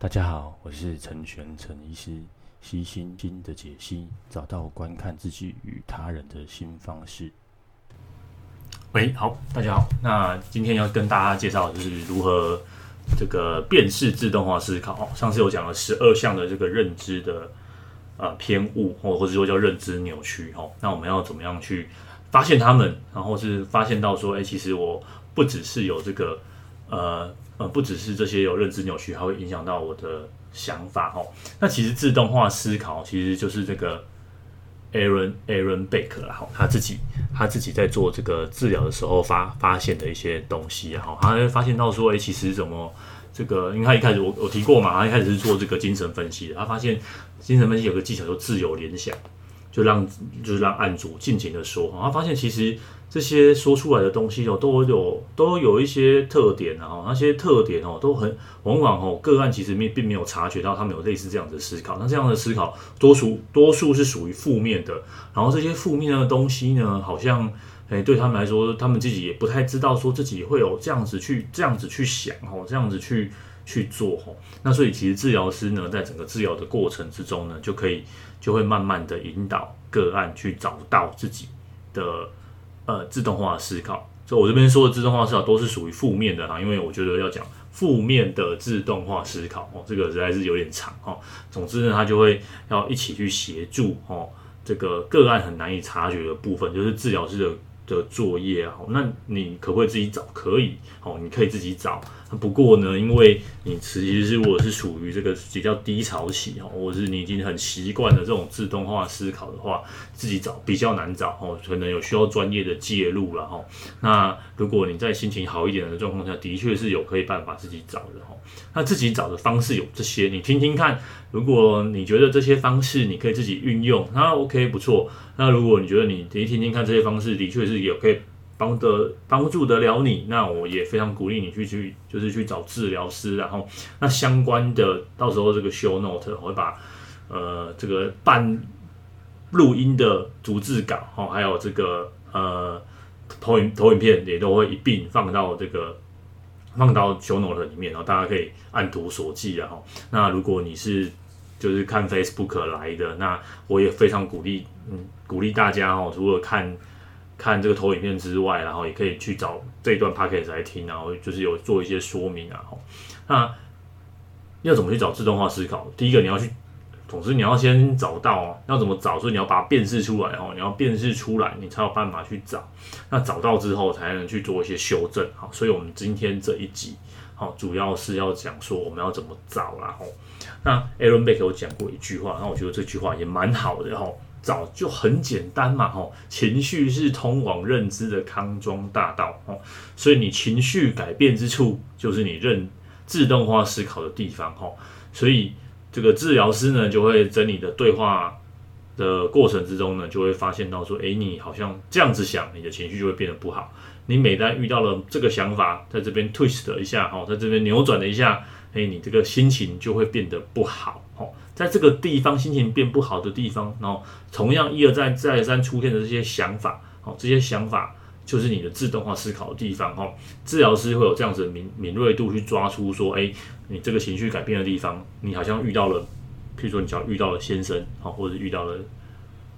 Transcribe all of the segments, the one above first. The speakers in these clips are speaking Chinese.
大家好，我是陈玄陈医师，悉心经的解析，找到观看自己与他人的新方式。喂，好，大家好，那今天要跟大家介绍的就是如何这个辨识自动化思考。上次有讲了十二项的这个认知的呃偏误，或或者说叫认知扭曲。哦，那我们要怎么样去发现他们，然后是发现到说，哎，其实我不只是有这个呃。呃，不只是这些有认知扭曲，还会影响到我的想法哦。那其实自动化思考其实就是这个 Aaron Aaron Beck 啦，哈，他自己他自己在做这个治疗的时候发发现的一些东西，哈，他会发现到说，哎，其实怎么这个，因为他一开始我我提过嘛，他一开始是做这个精神分析的，他发现精神分析有个技巧叫自由联想，就让就是让案主尽情的说，他发现其实。这些说出来的东西哦，都有都有一些特点啊，那些特点哦，都很往往哦，个案其实并并没有察觉到他们有类似这样的思考。那这样的思考，多数多数是属于负面的。然后这些负面的东西呢，好像诶，对他们来说，他们自己也不太知道，说自己会有这样子去这样子去想哦，这样子去去做哦。那所以其实治疗师呢，在整个治疗的过程之中呢，就可以就会慢慢的引导个案去找到自己的。呃，自动化思考，所以我这边说的自动化思考都是属于负面的哈，因为我觉得要讲负面的自动化思考哦，这个实在是有点长哦。总之呢，他就会要一起去协助哦，这个个案很难以察觉的部分，就是治疗师的的作业啊。那你可不可以自己找？可以哦，你可以自己找。不过呢，因为你其实是如果是属于这个比较低潮期哦，或者是你已经很习惯了这种自动化思考的话，自己找比较难找哦，可能有需要专业的介入了哈。那如果你在心情好一点的状况下，的确是有可以办法自己找的哈。那自己找的方式有这些，你听听看。如果你觉得这些方式你可以自己运用，那 OK 不错。那如果你觉得你听听听看这些方式的确是有可以。帮得帮助得了你，那我也非常鼓励你去去，就是去找治疗师，然后那相关的到时候这个 show note 我会把呃这个半录音的逐字稿哈，还有这个呃投影投影片也都会一并放到这个放到 show note 里面，然后大家可以按图索骥，然后那如果你是就是看 Facebook 来的，那我也非常鼓励嗯鼓励大家哦，除了看。看这个投影片之外，然后也可以去找这一段 podcast 来听，然后就是有做一些说明啊。那要怎么去找自动化思考？第一个你要去，总之你要先找到哦，要怎么找？所以你要把它辨识出来哦，你要辨识出来，你才有办法去找。那找到之后，才能去做一些修正。好，所以我们今天这一集，好，主要是要讲说我们要怎么找啦。吼，那 Aaron Beck 有讲过一句话，那我觉得这句话也蛮好的吼。找就很简单嘛，吼，情绪是通往认知的康庄大道，吼，所以你情绪改变之处，就是你认自动化思考的地方，吼，所以这个治疗师呢，就会在你的对话的过程之中呢，就会发现到说，诶，你好像这样子想，你的情绪就会变得不好。你每当遇到了这个想法，在这边 twist 一下，吼，在这边扭转了一下，诶，你这个心情就会变得不好，吼。在这个地方心情变不好的地方，然后同样一而再再而三出现的这些想法，好，这些想法就是你的自动化思考的地方，哈，治疗师会有这样子的敏敏锐度去抓出说，哎，你这个情绪改变的地方，你好像遇到了，譬如说你只要遇到了先生，好，或者遇到了。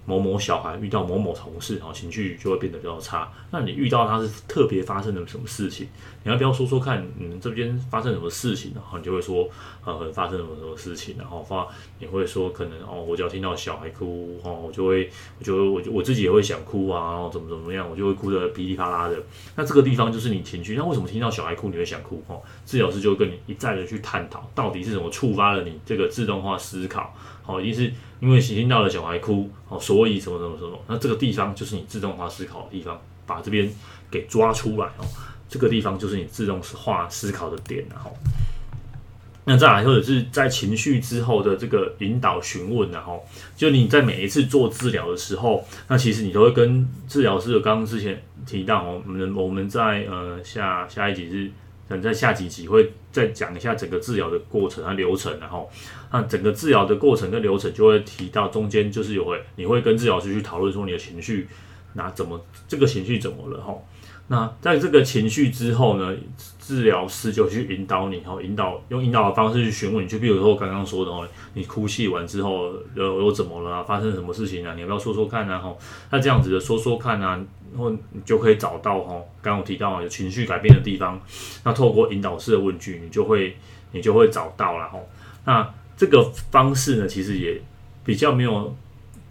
某某小孩遇到某某同事，情绪就会变得比较差。那你遇到他是特别发生了什么事情？你要不要说说看？你们这边发生什么事情？然后你就会说，呃，发生什么什么事情？然后发你会说，可能哦，我只要听到小孩哭，哦，我就会，我就，我就我自己也会想哭啊，然后怎么怎么样，我就会哭得噼里啪啦的。那这个地方就是你情绪。那为什么听到小孩哭你会想哭？哦，治疗师就会跟你一再的去探讨，到底是什么触发了你这个自动化思考？好，一定是。因为听到了小孩哭，哦，所以什么什么什么，那这个地方就是你自动化思考的地方，把这边给抓出来哦，这个地方就是你自动化思考的点，然后，那再来或者是在情绪之后的这个引导询问，然后，就你在每一次做治疗的时候，那其实你都会跟治疗师，刚刚之前提到哦，我们我们在呃下下一集是。等在下几集会再讲一下整个治疗的过程和流程，然后那整个治疗的过程跟流程就会提到中间就是有会你会跟治疗师去讨论说你的情绪那怎么这个情绪怎么了哈？那在这个情绪之后呢，治疗师就去引导你，哦，引导用引导的方式去询问你，就比如说我刚刚说的哦，你哭泣完之后又又怎么了啊？发生什么事情啊？你要不要说说看啊？吼，那这样子的说说看啊，然后你就可以找到哈，刚刚我提到，有情绪改变的地方，那透过引导式的问句，你就会你就会找到了吼。那这个方式呢，其实也比较没有。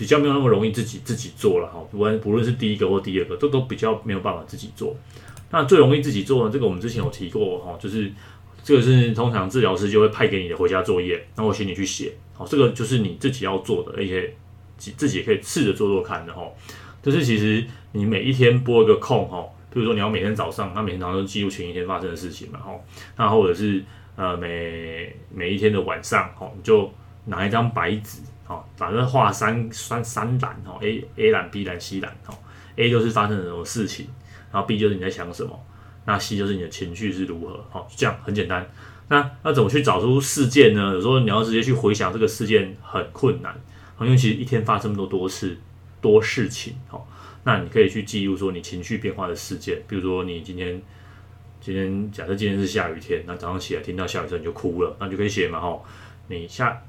比较没有那么容易自己自己做了哈，不论不论是第一个或第二个，这都比较没有办法自己做。那最容易自己做呢？这个我们之前有提过哈，就是这个是通常治疗师就会派给你的回家作业，然后请你去写。好，这个就是你自己要做的，而且自己也可以试着做做看的哈。就是其实你每一天拨一个空哈，比如说你要每天早上，那每天早上都记录前一天发生的事情嘛哈，那或者是呃每每一天的晚上哈，你就拿一张白纸。哦，反正画三三三栏哦，A A 栏 B 栏 C 栏哦，A 就是发生了什么事情，然后 B 就是你在想什么，那 C 就是你的情绪是如何，好，这样很简单。那那怎么去找出事件呢？有时候你要直接去回想这个事件很困难，因为其实一天发生这么多多事多事情，哦，那你可以去记录说你情绪变化的事件，比如说你今天今天假设今天是下雨天，那早上起来听到下雨声你就哭了，那就可以写嘛，吼，你下。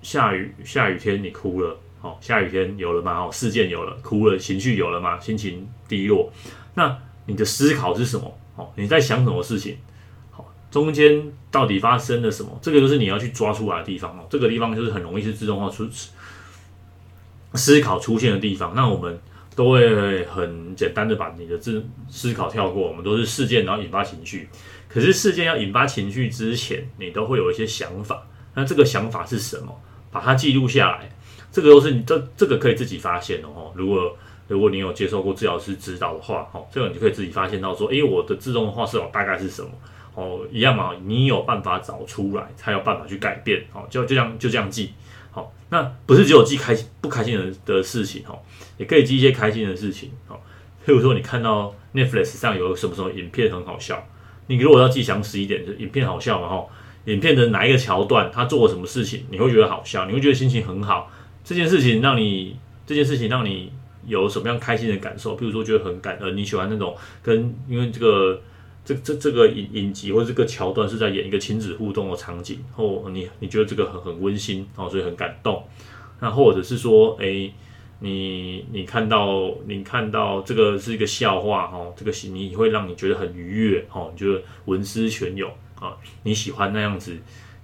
下雨下雨天你哭了，哦，下雨天有了吗？哦，事件有了，哭了，情绪有了吗？心情低落，那你的思考是什么？哦，你在想什么事情？好，中间到底发生了什么？这个就是你要去抓出来的地方哦。这个地方就是很容易是自动化出思考出现的地方。那我们都会很简单的把你的自思考跳过，我们都是事件然后引发情绪。可是事件要引发情绪之前，你都会有一些想法。那这个想法是什么？把它记录下来，这个都是你这这个可以自己发现的哦。如果如果你有接受过治疗师指导的话，哦，这个你就可以自己发现到说，诶，我的自动化思考大概是什么？哦，一样嘛，你有办法找出来，才有办法去改变。哦，就就这样就这样记。好，那不是只有记开心不开心的的事情，哦，也可以记一些开心的事情。哦，譬如说你看到 Netflix 上有什么什么影片很好笑，你如果要记详实一点，就影片好笑嘛，哈。影片的哪一个桥段，他做了什么事情，你会觉得好笑，你会觉得心情很好。这件事情让你，这件事情让你有什么样开心的感受？比如说觉得很感恩，你喜欢那种跟，因为这个这这这个影影集或者这个桥段是在演一个亲子互动的场景，或你你觉得这个很很温馨哦，所以很感动。那或者是说，诶，你你看到你看到这个是一个笑话哦，这个你会让你觉得很愉悦哦，你觉得文思泉涌。啊，你喜欢那样子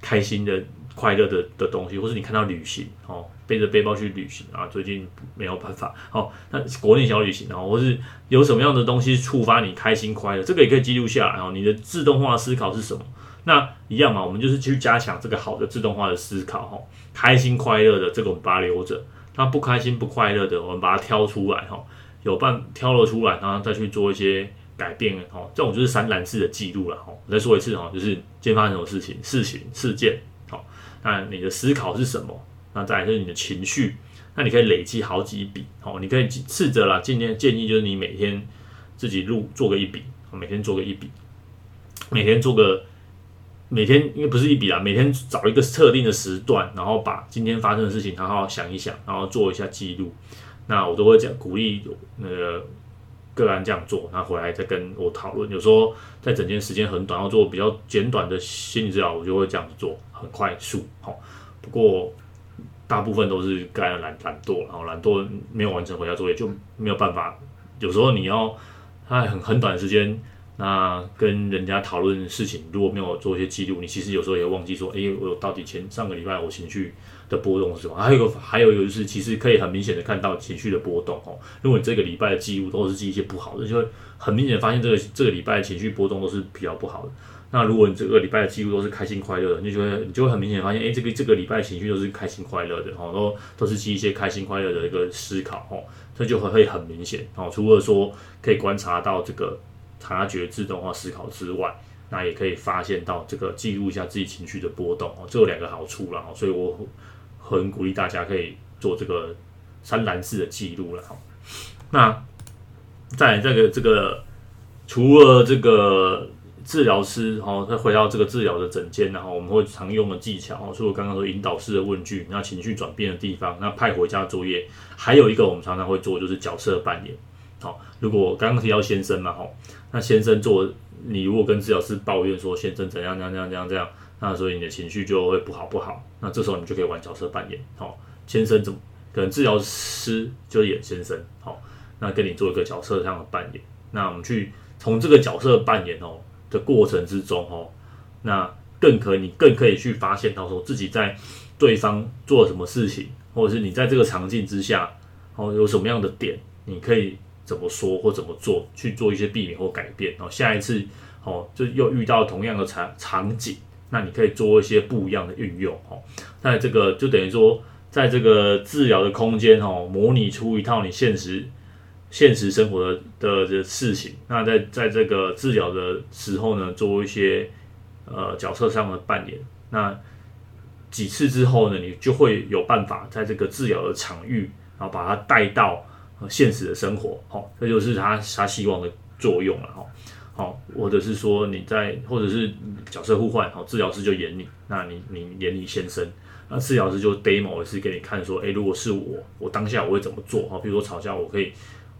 开心的、快乐的的东西，或是你看到旅行哦，背着背包去旅行啊，最近没有办法哦，那国内小旅行哦，或是有什么样的东西触发你开心快乐，这个也可以记录下来哦。你的自动化思考是什么？那一样嘛，我们就是去加强这个好的自动化的思考哈，开心快乐的这个我们把它留着，那不开心不快乐的我们把它挑出来哈，有办挑了出来，然后再去做一些。改变哦，这种就是三栏式的记录了哦。我再说一次哦，就是今天发生什么事情、事情、事件，好，那你的思考是什么？那再来就是你的情绪，那你可以累积好几笔哦。你可以试着啦，今天建议就是你每天自己录做个一笔，每天做个一笔，每天做个每天因为不是一笔啦，每天找一个特定的时段，然后把今天发生的事情好好想一想，然后做一下记录。那我都会讲鼓励那个。个案这样做，然后回来再跟我讨论。有时候在整件时间很短，要做比较简短的心理治疗，我就会这样子做，很快速。好，不过大部分都是个案懒懒惰，然后懒惰没有完成回家作业，就没有办法。有时候你要他很很短时间，那跟人家讨论事情，如果没有做一些记录，你其实有时候也忘记说，哎，我到底前上个礼拜我情绪的波动是什么？还有个，还有一个就是，其实可以很明显的看到情绪的波动哦。如果你这个礼拜的记录都是记一些不好的，就会很明显发现这个这个礼拜的情绪波动都是比较不好的。那如果你这个礼拜的记录都是开心快乐的，你就会你就会很明显发现，哎，这个这个礼拜的情绪都是开心快乐的哦，都都是记一些开心快乐的一个思考哦，这就会会很明显哦。除了说可以观察到这个察觉自动化思考之外，那也可以发现到这个记录一下自己情绪的波动哦，这有两个好处了哦，所以我。很鼓励大家可以做这个三栏式的记录了哈。那在这个这个除了这个治疗师哈，再回到这个治疗的诊间，然后我们会常用的技巧，除了刚刚说引导式的问句，那情绪转变的地方，那派回家作业，还有一个我们常常会做就是角色扮演。好，如果刚刚提到先生嘛，哈，那先生做你如果跟治疗师抱怨说先生怎样怎样怎样怎样这样，那所以你的情绪就会不好不好，那这时候你就可以玩角色扮演，好，先生怎么可能治疗师就演先生，好，那跟你做一个角色上的扮演，那我们去从这个角色扮演哦的过程之中哦，那更可你更可以去发现到说自己在对方做了什么事情，或者是你在这个场景之下哦有什么样的点，你可以怎么说或怎么做去做一些避免或改变，哦下一次哦就又遇到同样的场场景。那你可以做一些不一样的运用哦，那这个就等于说，在这个治疗的空间哦，模拟出一套你现实现实生活的的这事情。那在在这个治疗的时候呢，做一些呃角色上的扮演。那几次之后呢，你就会有办法在这个治疗的场域，然后把它带到现实的生活。哦，这就是他他希望的作用了哈。好，或者是说你在，或者是角色互换，好，治疗师就演你，那你你演你先生，那治疗师就 demo 一次给你看，说，诶，如果是我，我当下我会怎么做？哈，比如说吵架，我可以，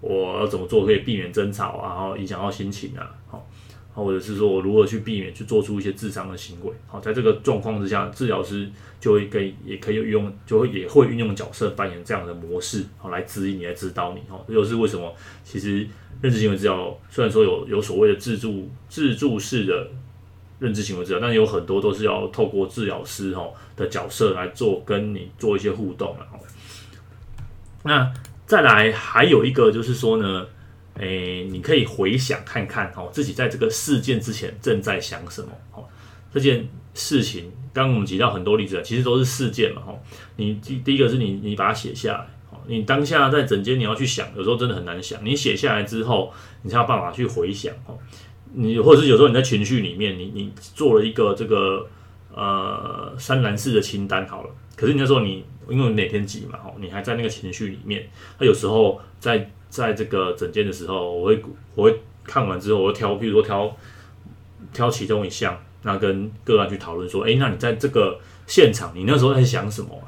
我要怎么做可以避免争吵啊，然后影响到心情啊，好。或者是说我如何去避免去做出一些自伤的行为？好，在这个状况之下，治疗师就会跟也可以用，就会也会运用角色扮演这样的模式，好来指引你，来指导你。哦，这就是为什么其实认知行为治疗虽然说有有所谓的自助自助式的认知行为治疗，但有很多都是要透过治疗师哈的角色来做跟你做一些互动。那再来还有一个就是说呢。诶，你可以回想看看哦，自己在这个事件之前正在想什么哦。这件事情，刚刚我们提到很多例子，其实都是事件嘛哈。你第第一个是你你把它写下来，你当下在整间你要去想，有时候真的很难想。你写下来之后，你才有办法去回想哦。你或者是有时候你在情绪里面，你你做了一个这个呃三栏式的清单好了，可是你那时候你因为哪天急嘛哈，你还在那个情绪里面，那有时候在。在这个整件的时候，我会我会看完之后，我会挑，比如说挑挑其中一项，那跟个案去讨论说，诶，那你在这个现场，你那时候在想什么啊？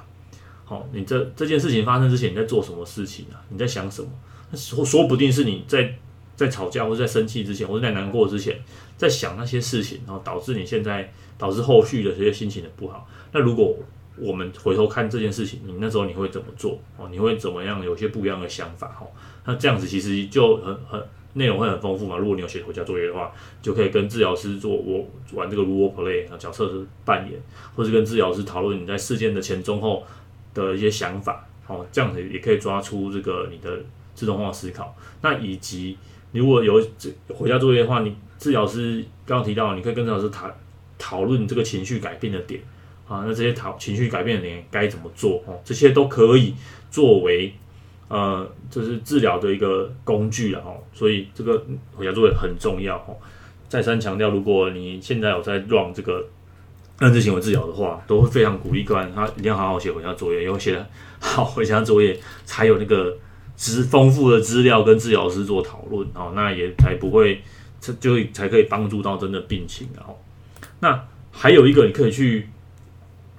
好，你这这件事情发生之前，你在做什么事情啊？你在想什么？那说说不定是你在在吵架或者在生气之前，或者在难过之前，在想那些事情，然后导致你现在导致后续的这些心情的不好。那如果我们回头看这件事情，你那时候你会怎么做？哦，你会怎么样？有些不一样的想法，哈。那这样子其实就很很内容会很丰富嘛。如果你有写回家作业的话，就可以跟治疗师做我玩这个 role play 啊，角色是扮演，或是跟治疗师讨论你在事件的前中后的一些想法。哦，这样子也可以抓出这个你的自动化思考。那以及如果有这回家作业的话，你治疗师刚刚提到，你可以跟治疗师谈讨论这个情绪改变的点。啊，那这些讨情绪改变的点该怎么做？哦，这些都可以作为呃，就是治疗的一个工具了哈。所以这个回家作业很重要哈。再三强调，如果你现在有在 run 这个认知行为治疗的话，都会非常鼓励个案他一定要好好写回家作业，因为写的好回家作业才有那个资丰富的资料跟治疗师做讨论哦，那也才不会这就才可以帮助到真的病情然后。那还有一个你可以去。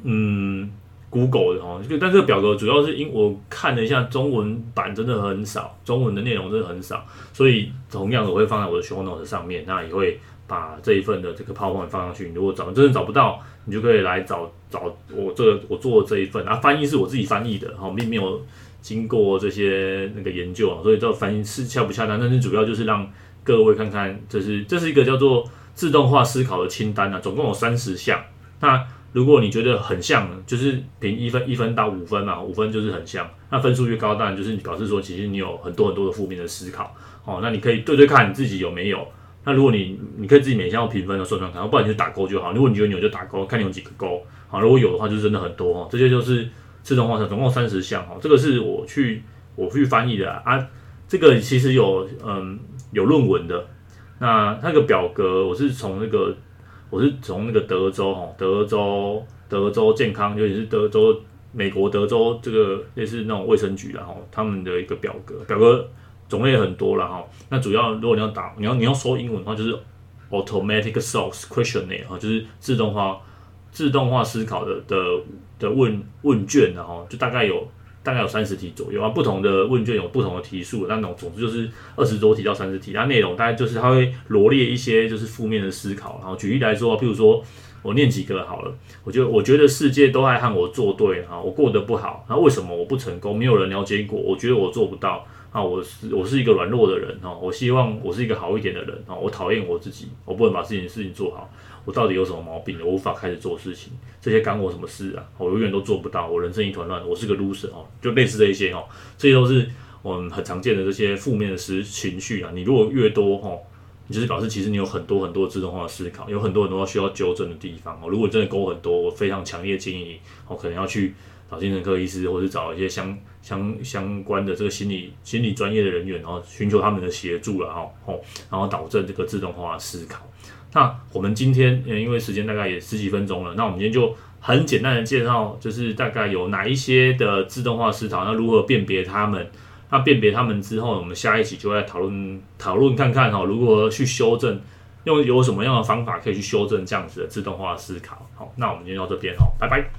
嗯，Google 的哈，但这个表格主要是因我看了一下中文版，真的很少，中文的内容真的很少，所以同样的我会放在我的 show notes 上面，那也会把这一份的这个 PowerPoint 放上去。如果找真的找不到，你就可以来找找我这个我做的这一份啊，翻译是我自己翻译的哈，并没有经过这些那个研究啊，所以这翻译是恰不恰当，但是主要就是让各位看看，这是这是一个叫做自动化思考的清单啊，总共有三十项，那。如果你觉得很像，就是评一分一分到五分嘛，五分就是很像，那分数越高，当然就是你表示说，其实你有很多很多的负面的思考，哦，那你可以对对看你自己有没有。那如果你你可以自己每项要评分的算算看，不然你就打勾就好。如果你觉得有就打勾，看你有几个勾，好，如果有的话就真的很多哦。这些就是自动化的，总共三十项哈，这个是我去我去翻译的啊，啊，这个其实有嗯有论文的，那那个表格我是从那个。我是从那个德州哈，德州德州健康，尤其是德州美国德州这个类似那种卫生局然后他们的一个表格，表格种类很多了哈。那主要如果你要打，你要你要说英文的话，就是 automatic source questionnaire 哈，就是自动化自动化思考的的的问问卷然后就大概有大概有三十题左右啊，不同的问卷有不同的题数，那种总之就是二十多题到三十题，它内容大概就是它会罗列一些就是负面的思考，然后举例来说，譬如说我念几个好了，我就我觉得世界都爱和我作对啊，我过得不好，那为什么我不成功？没有人了解过，我觉得我做不到。啊，我是我是一个软弱的人哦，我希望我是一个好一点的人哦，我讨厌我自己，我不能把自己的事情做好，我到底有什么毛病？我无法开始做事情，这些干我什么事啊？我永远都做不到，我人生一团乱，我是个 loser 哦，就类似这一些哦，这些都是我们很常见的这些负面的思情绪啊。你如果越多哦，你就是表示其实你有很多很多自动化的思考，有很多很多需要纠正的地方哦。如果真的勾很多，我非常强烈建议你，我可能要去。找精神科医师，或者找一些相相相关的这个心理心理专业的人员，然后寻求他们的协助了哈，吼，然后导正这个自动化思考。那我们今天，因为时间大概也十几分钟了，那我们今天就很简单的介绍，就是大概有哪一些的自动化思考，那如何辨别他们？那辨别他们之后，我们下一期就会来讨论讨论看看哈，如何去修正，用有什么样的方法可以去修正这样子的自动化思考。好，那我们今天到这边哈，拜拜。